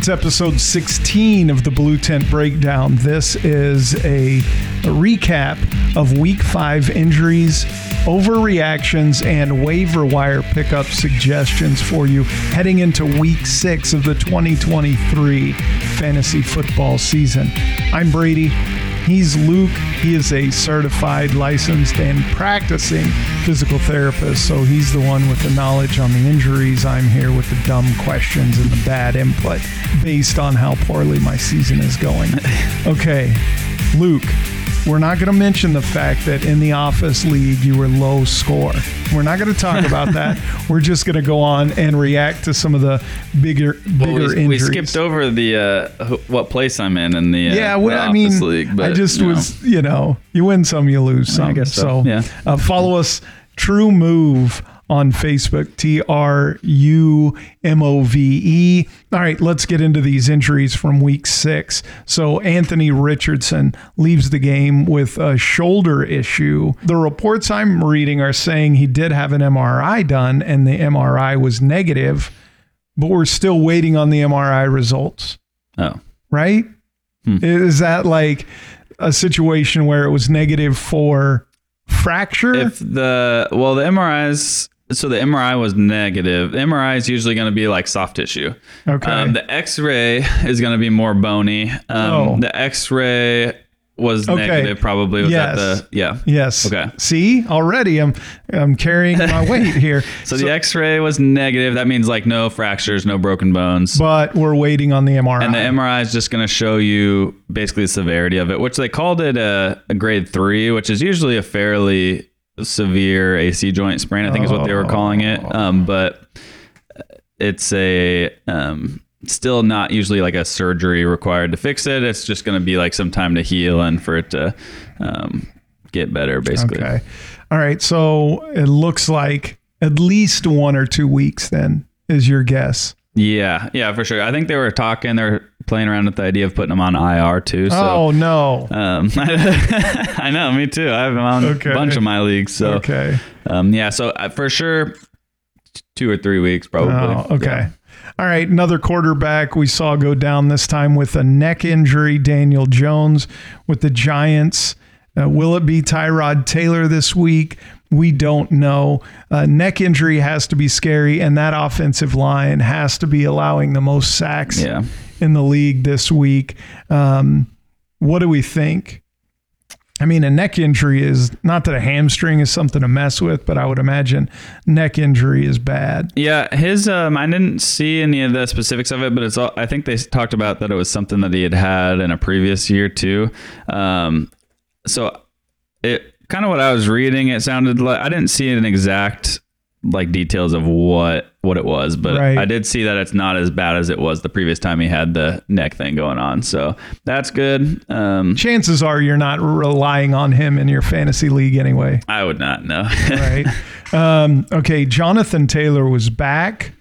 It's episode 16 of the Blue Tent Breakdown. This is a, a recap of week five injuries, overreactions, and waiver wire pickup suggestions for you heading into week six of the 2023 fantasy football season. I'm Brady. He's Luke. He is a certified, licensed, and practicing physical therapist. So he's the one with the knowledge on the injuries. I'm here with the dumb questions and the bad input based on how poorly my season is going. Okay, Luke, we're not going to mention the fact that in the office league you were low score. We're not going to talk about that. We're just going to go on and react to some of the bigger, bigger Well, we, we skipped over the uh, what place I'm in in the uh, Yeah, well, the I mean, league, but, I just was, you know, you win some, you lose some. guess so, yeah. uh, follow us, TruMove on Facebook, T R U M O V E. All right, let's get into these injuries from week six. So, Anthony Richardson leaves the game with a shoulder issue. The reports I'm reading are saying he did have an MRI done and the MRI was negative, but we're still waiting on the MRI results Oh, right? Hmm. Is that like a situation where it was negative for fracture? if the well the MRIs so the MRI was negative. The MRI is usually going to be like soft tissue. Okay. Um, the X-ray is going to be more bony. Um, Oh. The X-ray was Okay. negative. Probably was Yes. that the yeah. yes. okay. See, already I'm I'm carrying my weight here. So, the X-ray was negative. That means like no fractures, no broken bones. but we're waiting on the MRI. And the MRI is just going to show you basically the severity of it, which they called it a, a grade three, which is usually a fairly severe AC joint sprain. I think is what they were calling it. Um, but it's a um, still not usually like a surgery required to fix it. It's just going to be like some time to heal and for it to um, get better, basically. okay. All right. So it looks like at least one or two weeks then is your guess. Yeah, yeah, for sure. I think they were talking. They were playing around with the idea of putting them on IR too. So. oh no. Um, I know, me too. I have them on Okay. a bunch of my leagues. So, okay. um, yeah, so uh, for sure, two or three weeks probably. Oh, okay. Yeah. All right. Another quarterback we saw go down this time with a neck injury, Daniel Jones with the Giants. Uh, will it be Tyrod Taylor this week? We don't know. Uh, neck injury has to be scary, and that offensive line has to be allowing the most sacks Yeah. In the league this week. Um, what do we think? I mean, a neck injury is not that a hamstring is something to mess with, but I would imagine neck injury is bad. Yeah, his um, I didn't see any of the specifics of it, but it's all, I think they talked about that it was something that he had had in a previous year too. Um, so it kind of what I was reading, it sounded like I didn't see an exact like details of what what it was, but Right. I did see that it's not as bad as it was the previous time he had the neck thing going on. So that's good. Um, chances are you're not relying on him in your fantasy league anyway, I would not know. right? um, okay, Jonathan Taylor was back.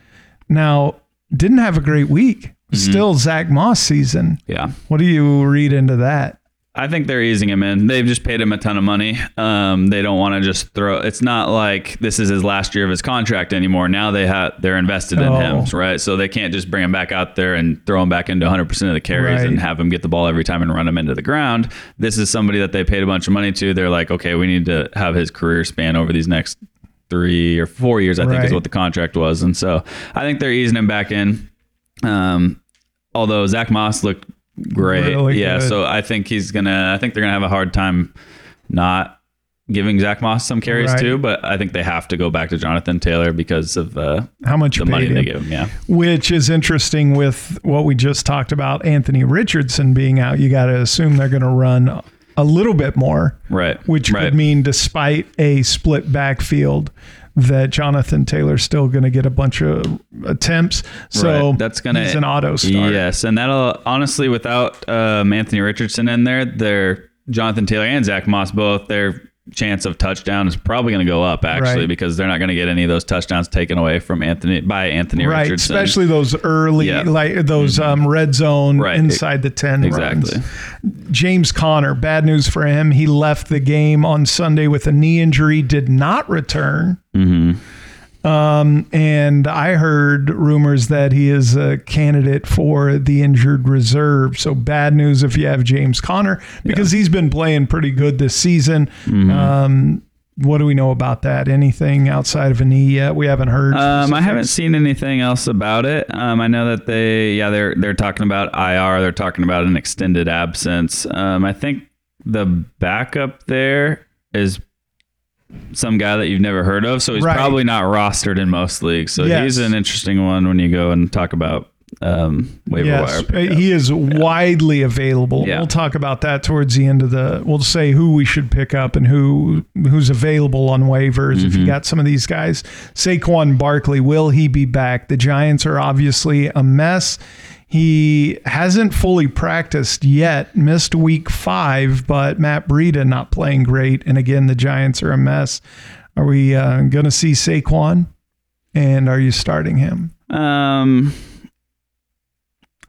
Now, didn't have a great week. Still Zach Moss season. yeah. What do you read into that? I think they're easing him in. They've just paid him a ton of money. Um, they don't want to just throw. It's not like this is his last year of his contract anymore. Now they have they're invested in Oh. him, right? So they can't just bring him back out there and throw him back into 100 percent of the carries Right. and have him get the ball every time and run him into the ground. This is somebody that they paid a bunch of money to. They're like, okay, we need to have his career span over these next three or four years. I think Right. is what the contract was, and so I think they're easing him back in. Um, although Zach Moss looked great. Really yeah, good. so I think he's gonna. I think they're gonna have a hard time not giving Zach Moss some carries Right. too. But I think they have to go back to Jonathan Taylor because of uh, How much the money paid they him? give him. Yeah, Which is interesting with what we just talked about Anthony Richardson being out. You got to assume they're going to run a little bit more, right. which right. could mean despite a split backfield that Jonathan Taylor's still going to get a bunch of attempts. So Right. that's gonna he's an auto start. Yes, and that'll honestly without um, Anthony Richardson in there, their Jonathan Taylor and Zach Moss both their chance of touchdown is probably going to go up actually Right. because they're not going to get any of those touchdowns taken away from Anthony by Anthony Right, Richardson. especially those early, Yeah. Mm-hmm. like those um, red zone Right. inside the ten exactly. runs. James Conner, bad news for him. He left the game on Sunday with a knee injury, did not return. hmm Um, and I heard rumors that he is a candidate for the injured reserve. So bad news if you have James Conner because he's been playing pretty good this season. Mm-hmm. Um, what do we know about that? Anything outside of a knee yet? We haven't heard. Um, I haven't seen anything else about it. Um, I know that they, yeah, they're they're talking about IR. They're talking about an extended absence. Um, I think the backup there is some guy that you've never heard of, so he's Right. probably not rostered in most leagues. So Yes. he's an interesting one when you go and talk about um, waiver Yes, wire. uh, pickup. he is widely available. Yeah. We'll talk about that towards the end of the. We'll say who we should pick up and who who's available on waivers. If you got some of these guys, Saquon Barkley, will he be back? The Giants are obviously a mess. He hasn't fully practiced yet. Missed week five, but Matt Breida not playing great. And again, the Giants are a mess. Are we uh, going to see Saquon? And are you starting him? Um,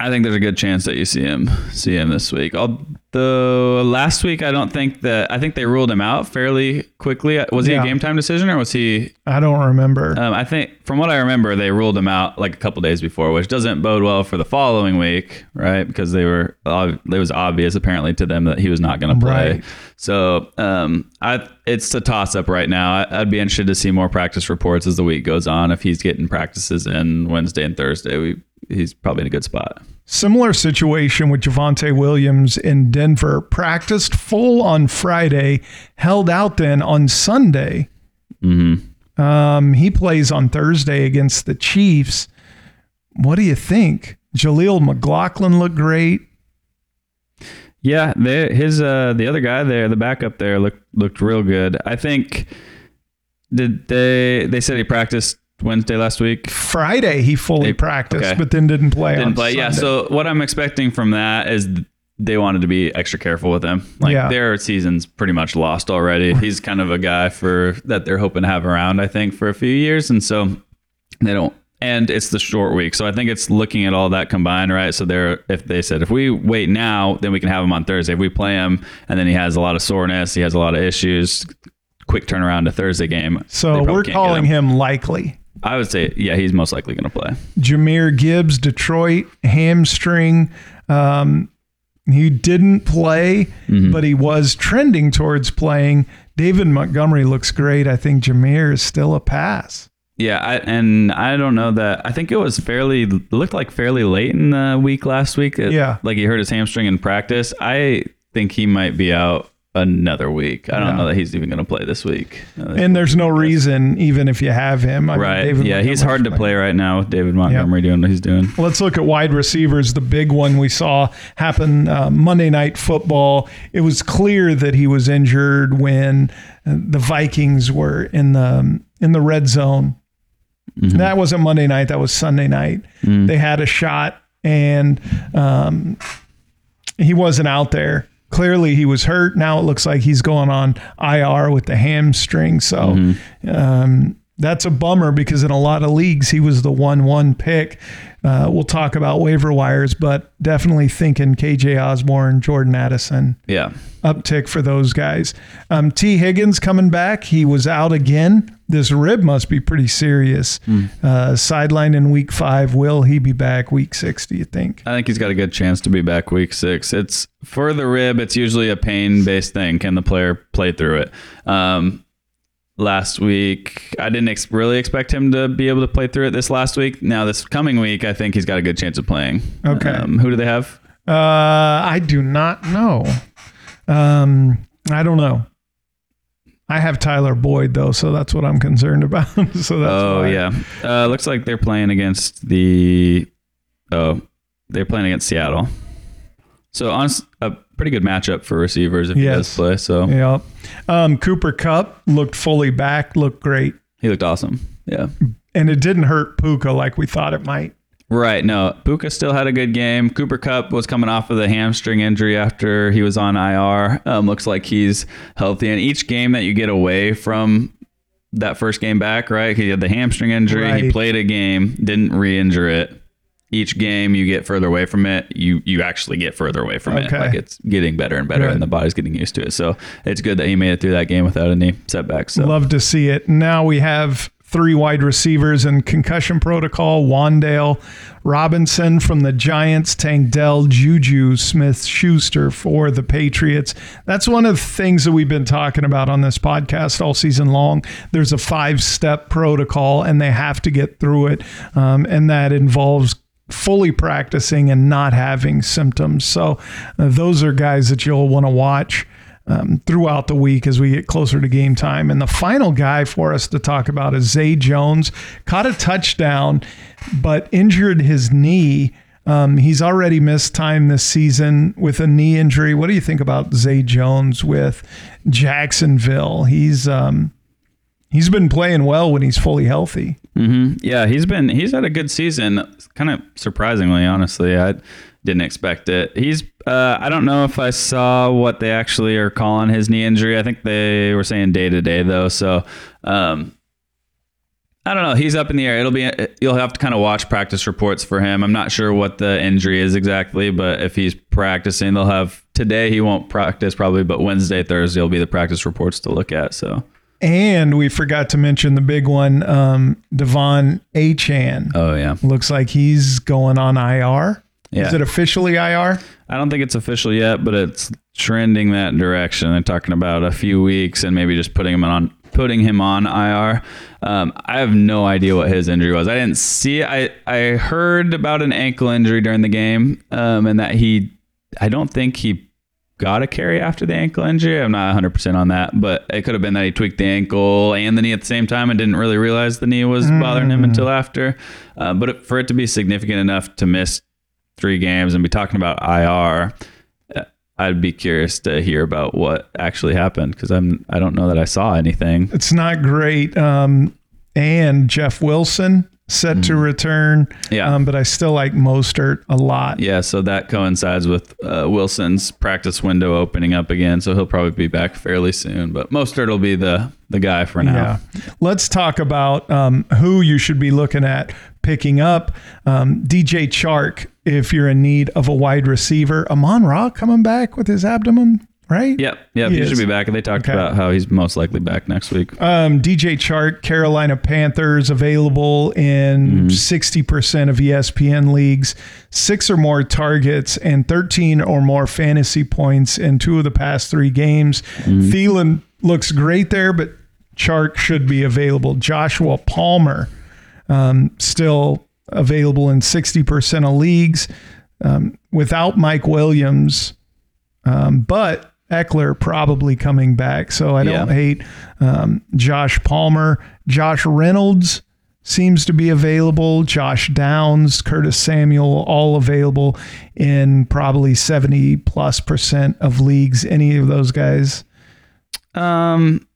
I think there's a good chance that you see him see him this week. Although last week I don't think that I think they ruled him out fairly quickly. Was he Yeah. a game time decision or was he? I don't remember. Um, I think from what I remember, they ruled him out like a couple days before, which doesn't bode well for the following week, right? Because they were it was obvious apparently to them that he was not going to play. Right. So um, I it's a toss up right now. I, I'd be interested to see more practice reports as the week goes on. If he's getting practices in Wednesday and Thursday, we he's probably in a good spot. Similar situation with Javonte Williams in Denver. Practiced full on Friday, held out then on Sunday. Mm-hmm. Um, he plays on Thursday against the Chiefs. What do you think? Jaleel McLaughlin looked great. Yeah, they, his uh, the other guy there, the backup there, looked looked real good. I think did they they said he practiced Wednesday last week. Friday he fully They- practiced, okay. but then didn't play. Didn't on play. Yeah. So what I'm expecting from that is they wanted to be extra careful with him. Like Yeah. their season's pretty much lost already. He's kind of a guy for that they're hoping to have around. I think for a few years, and so they don't. And it's the short week, so I think it's looking at all that combined, right? So they're if they said if we wait now, then we can have him on Thursday. If we play him, and then he has a lot of soreness, he has a lot of issues. Quick turnaround to Thursday game. So we're calling him likely. I would say, yeah, he's most likely going to play. Jahmyr Gibbs, Detroit, hamstring. Um, he didn't play, Mm-hmm. but he was trending towards playing. David Montgomery looks great. I think Jahmyr is still a pass. Yeah, I, and I don't know that. I think it was fairly looked like fairly late in the week last week. It- Yeah. like he hurt his hamstring in practice. I think he might be out another week. I don't Yeah. know that he's even going to play this week. Uh, And there's no reason, even if you have him. I mean, right? David yeah, he's hard to play right now with David Montgomery doing what he's doing. Let's look at wide receivers. The big one we saw happen uh, Monday Night Football. It was clear that he was injured when uh, the Vikings were in the in the red zone. That wasn't Monday night. That was Sunday night. They had a shot, and um, he wasn't out there. Clearly, he was hurt. Now it looks like he's going on IR with the hamstring. So um, that's a bummer because in a lot of leagues, he was the 1 1 pick. Uh, we'll talk about waiver wires, but definitely thinking KJ Osborn, Jordan Addison, Yeah, uptick for those guys. Um, Tee Higgins coming back. He was out again. This rib must be pretty serious. Uh, sidelined in week five. Will he be back week six, do you think? I think he's got a good chance to be back week six. It's for the rib. It's usually a pain based thing. Can the player play through it? Um, last week, I didn't ex- really expect him to be able to play through it this last week. Now, this coming week, I think he's got a good chance of playing. Okay. Um, who do they have? Uh, I do not know. Um, I don't know. I have Tyler Boyd though, so that's what I'm concerned about. so that's oh why. yeah, uh, looks like they're playing against the. Oh, they're playing against Seattle. So honest, a pretty good matchup for receivers if he Yes. does play. So Yeah. Um, Cooper Kupp looked fully back, looked great, he looked awesome. Yeah. and it didn't hurt Puka like we thought it might. Right. No, Puka still had a good game. Cooper Kupp was coming off of the hamstring injury after he was on IR. Um, looks like he's healthy. And each game that you get away from that first game back, right? He had the hamstring injury. He played a game, didn't re-injure it. Each game you get further away from it, you you actually get further away from it. Like it's getting better and better, Good. and the body's getting used to it. So it's good that he made it through that game without any setbacks. So Love to see it. Now we have three wide receivers in concussion protocol Wan'Dale Robinson from the Giants, Tank Dell, Juju Smith Schuster for the Patriots. That's one of the things that we've been talking about on this podcast all season long. There's a five step protocol, and they have to get through it. Um, and that involves fully practicing and not having symptoms. So, uh, those are guys that you'll want to watch um, throughout the week as we get closer to game time. And the final guy for us to talk about is Zay Jones. Caught a touchdown, but injured his knee. Um, he's already missed time this season with a knee injury. What do you think about Zay Jones with Jacksonville? He's um, he's been playing well when he's fully healthy. Mm-hmm. Yeah, he's been he's had a good season. Kind of surprisingly, honestly, I didn't expect it. He's uh, I don't know if I saw what they actually are calling his knee injury. I think they were saying day to day though. So um, I don't know. He's up in the air. It'll be you'll have to kind of watch practice reports for him. I'm not sure what the injury is exactly, but if he's practicing, they'll have today. He won't practice probably, but Wednesday, Thursday will be the practice reports to look at. So. And we forgot to mention the big one, um, De'Von Achane. Oh yeah, looks like he's going on IR. Yeah. Is it officially IR? I don't think it's official yet, but it's trending that direction. They're talking about a few weeks and maybe just putting him on putting him on IR. Um, I have no idea what his injury was. I didn't see. I I heard about an ankle injury during the game, um, and that he. I don't think he got a carry after the ankle injury. I'm not 100% on that, but it could have been that he tweaked the ankle and the knee at the same time and didn't really realize the knee was bothering him until after. Uh, but for it to be significant enough to miss three games and be talking about IR, uh, I'd be curious to hear about what actually happened because I'm I don't know that I saw anything. It's not great. Um, and Jeff Wilson set to return. Yeah. Um, but I still like Mostert a lot. Yeah, so that coincides with uh, Wilson's practice window opening up again, so he'll probably be back fairly soon. But Mostert will be the the guy for now. Yeah. Let's talk about um, who you should be looking at picking up. Um, DJ Chark, if you're in need of a wide receiver. Amon Ra coming back with his abdomen, right? Yep, yep, He he, should be back. And they talked Okay. about how he's most likely back next week. Um, DJ Chark, Carolina Panthers, available in 60% of E ESPN leagues, six or more targets, and 13 or more fantasy points in two of the past three games. Thielen looks great there, but Chark should be available. Joshua Palmer, um, still available in 60% of leagues um, without Mike Williams, um, but Ekeler probably coming back. So I don't Yeah. hate um, Josh Palmer. Josh Reynolds seems to be available. Josh Downs, Curtis Samuel, all available in probably 70 plus percent of leagues. Any of those guys? Um,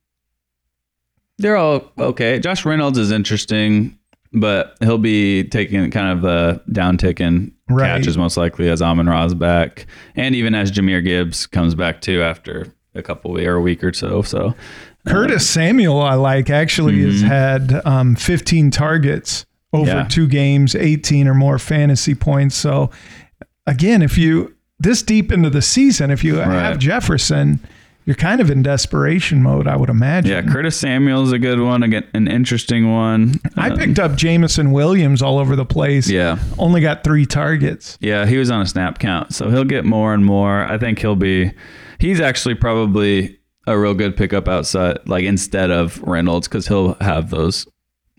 they're all okay. Josh Reynolds is interesting, but he'll be taking kind of a downtick in Right. catches most likely as Amon Ra's back, and even as Jahmyr Gibbs comes back too after a couple or a week or so. So Curtis Samuel, I like, actually has had um, 15 targets over Yeah. two games, 18 or more fantasy points. So, again, if you this deep into the season, if you have Jefferson, you're kind of in desperation mode, I would imagine. yeah, Curtis Samuel's a good one, again, an interesting one. I Um, picked up Jameson Williams all over the place. Yeah. Only got three targets. Yeah, he was on a snap count, so he'll get more and more. I think he'll be. He's actually probably a real good pickup outside, like instead of Reynolds, because he'll have those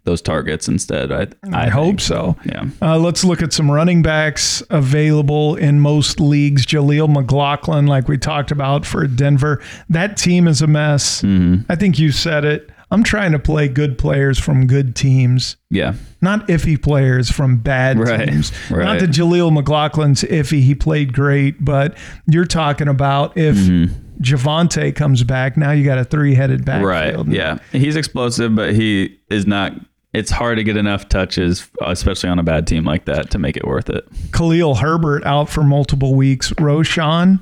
those targets instead. I I, hope so. Yeah. Uh, let's look at some running backs available in most leagues. Jaleel McLaughlin, like we talked about for Denver. That team is a mess. Mm-hmm. I think you said it. I'm trying to play good players from good teams, Yeah. not iffy players from bad Right, teams. Not right. that Jaleel McLaughlin's iffy. He played great, but you're talking about if Javonte comes back, now you got a three headed Right. backfield. Yeah. He's explosive, but he is not. It's hard to get enough touches, especially on a bad team like that, to make it worth it. Khalil Herbert out for multiple weeks. Roschon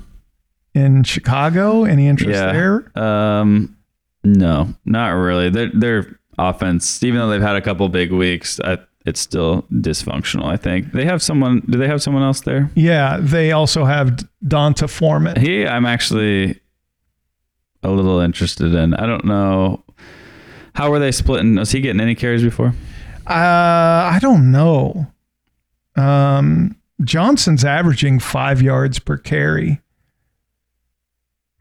in Chicago. Any interest Yeah. there? Um, no, not really. Their their offense, even though they've had a couple big weeks, I, it's still dysfunctional. I think they have someone. Do they have someone else there? Yeah, they also have D'Onta Foreman. He, I'm actually a little interested in. I don't know. How were they splitting? Was he getting any carries before? Uh, I don't know. Um, Johnson's averaging five yards per carry,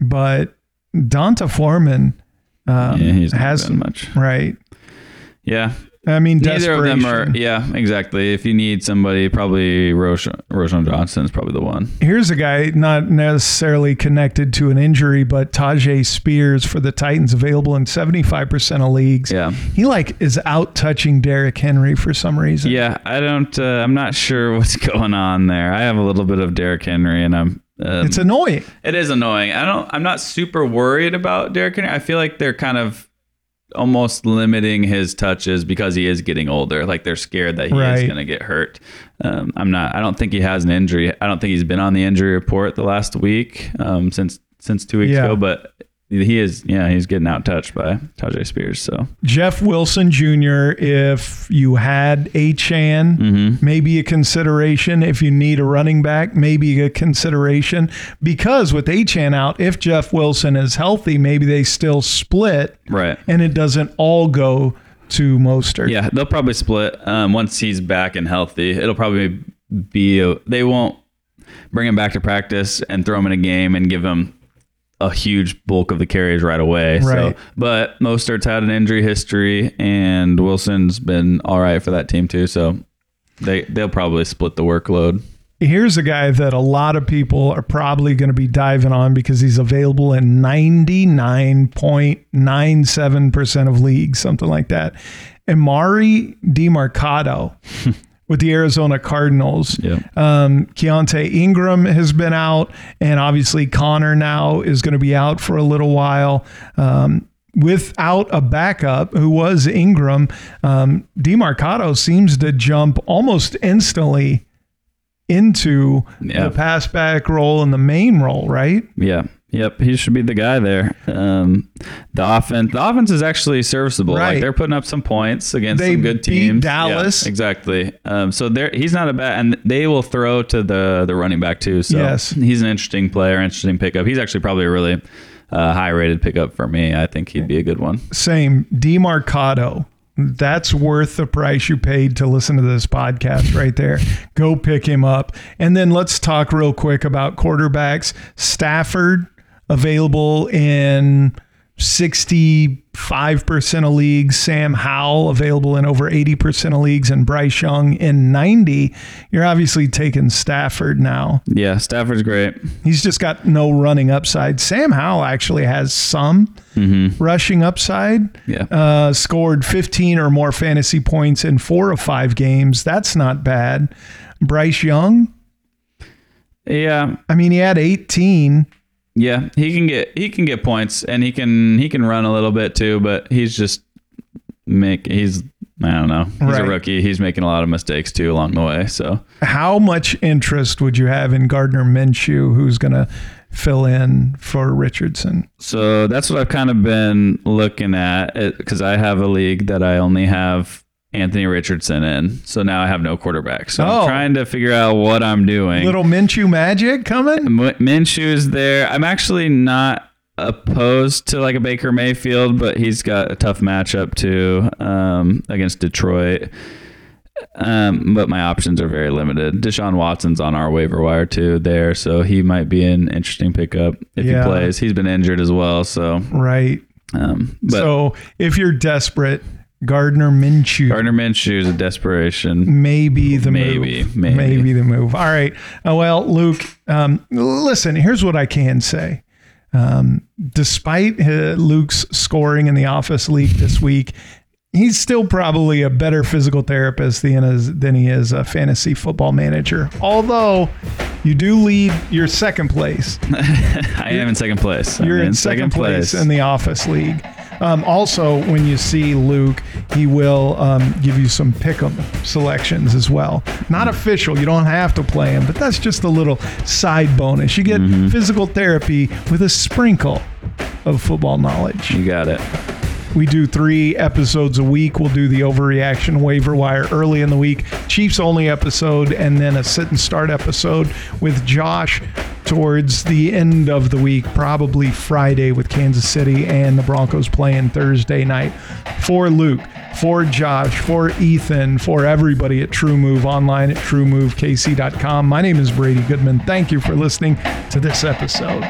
but D'Onta Foreman um, yeah, he's has much. right. Yeah, I mean, neither of them are. Yeah, exactly. If you need somebody, probably Roschon, Roschon Johnson is probably the one. Here's a guy not necessarily connected to an injury, but Tyjae Spears for the Titans available in 75% of leagues. Yeah. He like is out touching Derrick Henry for some reason. Yeah, I don't. Uh, I'm not sure what's going on there. I have a little bit of Derrick Henry, and I'm. Um, It's annoying. It is annoying. I don't. I'm not super worried about Derrick Henry. I feel like they're kind of almost limiting his touches because he is getting older. Like they're scared that he is Right. going to get hurt. Um, I'm not. I don't think he has an injury. I don't think he's been on the injury report the last week um, since since two weeks Yeah. ago. But he is. Yeah, he's getting out touched by Tyjae Spears. So Jeff Wilson Jr., if you had Achane, Mm-hmm. maybe a consideration. If you need a running back, maybe a consideration. Because with Achane out, if Jeff Wilson is healthy, maybe they still split right. and it doesn't all go to Mostert. Yeah, they'll probably split um, once he's back and healthy. It'll probably be a, they won't bring him back to practice and throw him in a game and give him a huge bulk of the carries right away. Right. So, but Mostert's had an injury history, and Wilson's been all right for that team too. So they they'll probably split the workload. Here's a guy that a lot of people are probably going to be diving on because he's available in 99.97% of leagues, something like that. Emari Demercado with the Arizona Cardinals. Yeah. Um, Keaontay Ingram has been out, and obviously Conner now is going to be out for a little while. Um, without a backup, who was Ingram, um, Demercado seems to jump almost instantly into Yeah. the pass back role and the main role, right? Yeah. Yep, he should be the guy there. Um, the offense, the offense is actually serviceable. Right. Like they're putting up some points against They some good beat teams. Dallas. Yeah, exactly. Um, so there, he's not a bad, and they will throw to the the running back too. So Yes. he's an interesting player, interesting pickup. He's actually probably a really uh, high rated pickup for me. I think he'd be a good one. Same. Demercado. That's worth the price you paid to listen to this podcast right there. Go pick him up. And then let's talk real quick about quarterbacks. Stafford available in 65% of leagues. Sam Howell available in over 80% of leagues. And Bryce Young in 90. You're obviously taking Stafford now. Yeah, Stafford's great. He's just got no running upside. Sam Howell actually has some rushing upside. Yeah. Uh, scored 15 or more fantasy points in four of five games. That's not bad. Bryce Young, Yeah, I mean, he had 18. Yeah, he can get he can get points, and he can he can run a little bit too. But he's just make he's I don't know. He's Right. a rookie. He's making a lot of mistakes too along the way. So How much interest would you have in Gardner Minshew, who's going to fill in for Richardson? So that's what I've kind of been looking at eh, because I have a league that I only have Anthony Richardson in. So now I have no quarterback. So Oh. I'm trying to figure out what I'm doing. Little Minshew magic coming? M- Minshew's there. I'm actually not opposed to like a Baker Mayfield, but he's got a tough matchup too um, against Detroit. Um, but my options are very limited. Deshaun Watson's on our waiver wire too there, so he might be an interesting pickup if Yeah. he plays. He's been injured as well, so Right. um, but so if you're desperate, Gardner Minshew. Gardner Minshew is a desperation. maybe the Maybe, move. maybe. Maybe the move. All right. Uh, well, Luke, um, listen. Here's what I can say. Um, despite uh, Luke's scoring in the Office League this week, he's still probably a better physical therapist than, is, than he is a fantasy football manager. Although you do lead your second place. I am in second place. I'm You're in, second, place. in the Office League. Um, also, when you see Luke, he will um, give you some pick'em selections as well. Not official; you don't have to play him, but that's just a little side bonus. You get physical therapy with a sprinkle of football knowledge. You got it. We do three episodes a week. We'll do the overreaction waiver wire early in the week, Chiefs only episode, and then a sit and start episode with Josh towards the end of the week, probably Friday with Kansas City and the Broncos playing Thursday night. For Luke, for Josh, for Ethan, for everybody at TruMove online at truemovekc.com. My name is Brady Goodman. Thank you for listening to this episode.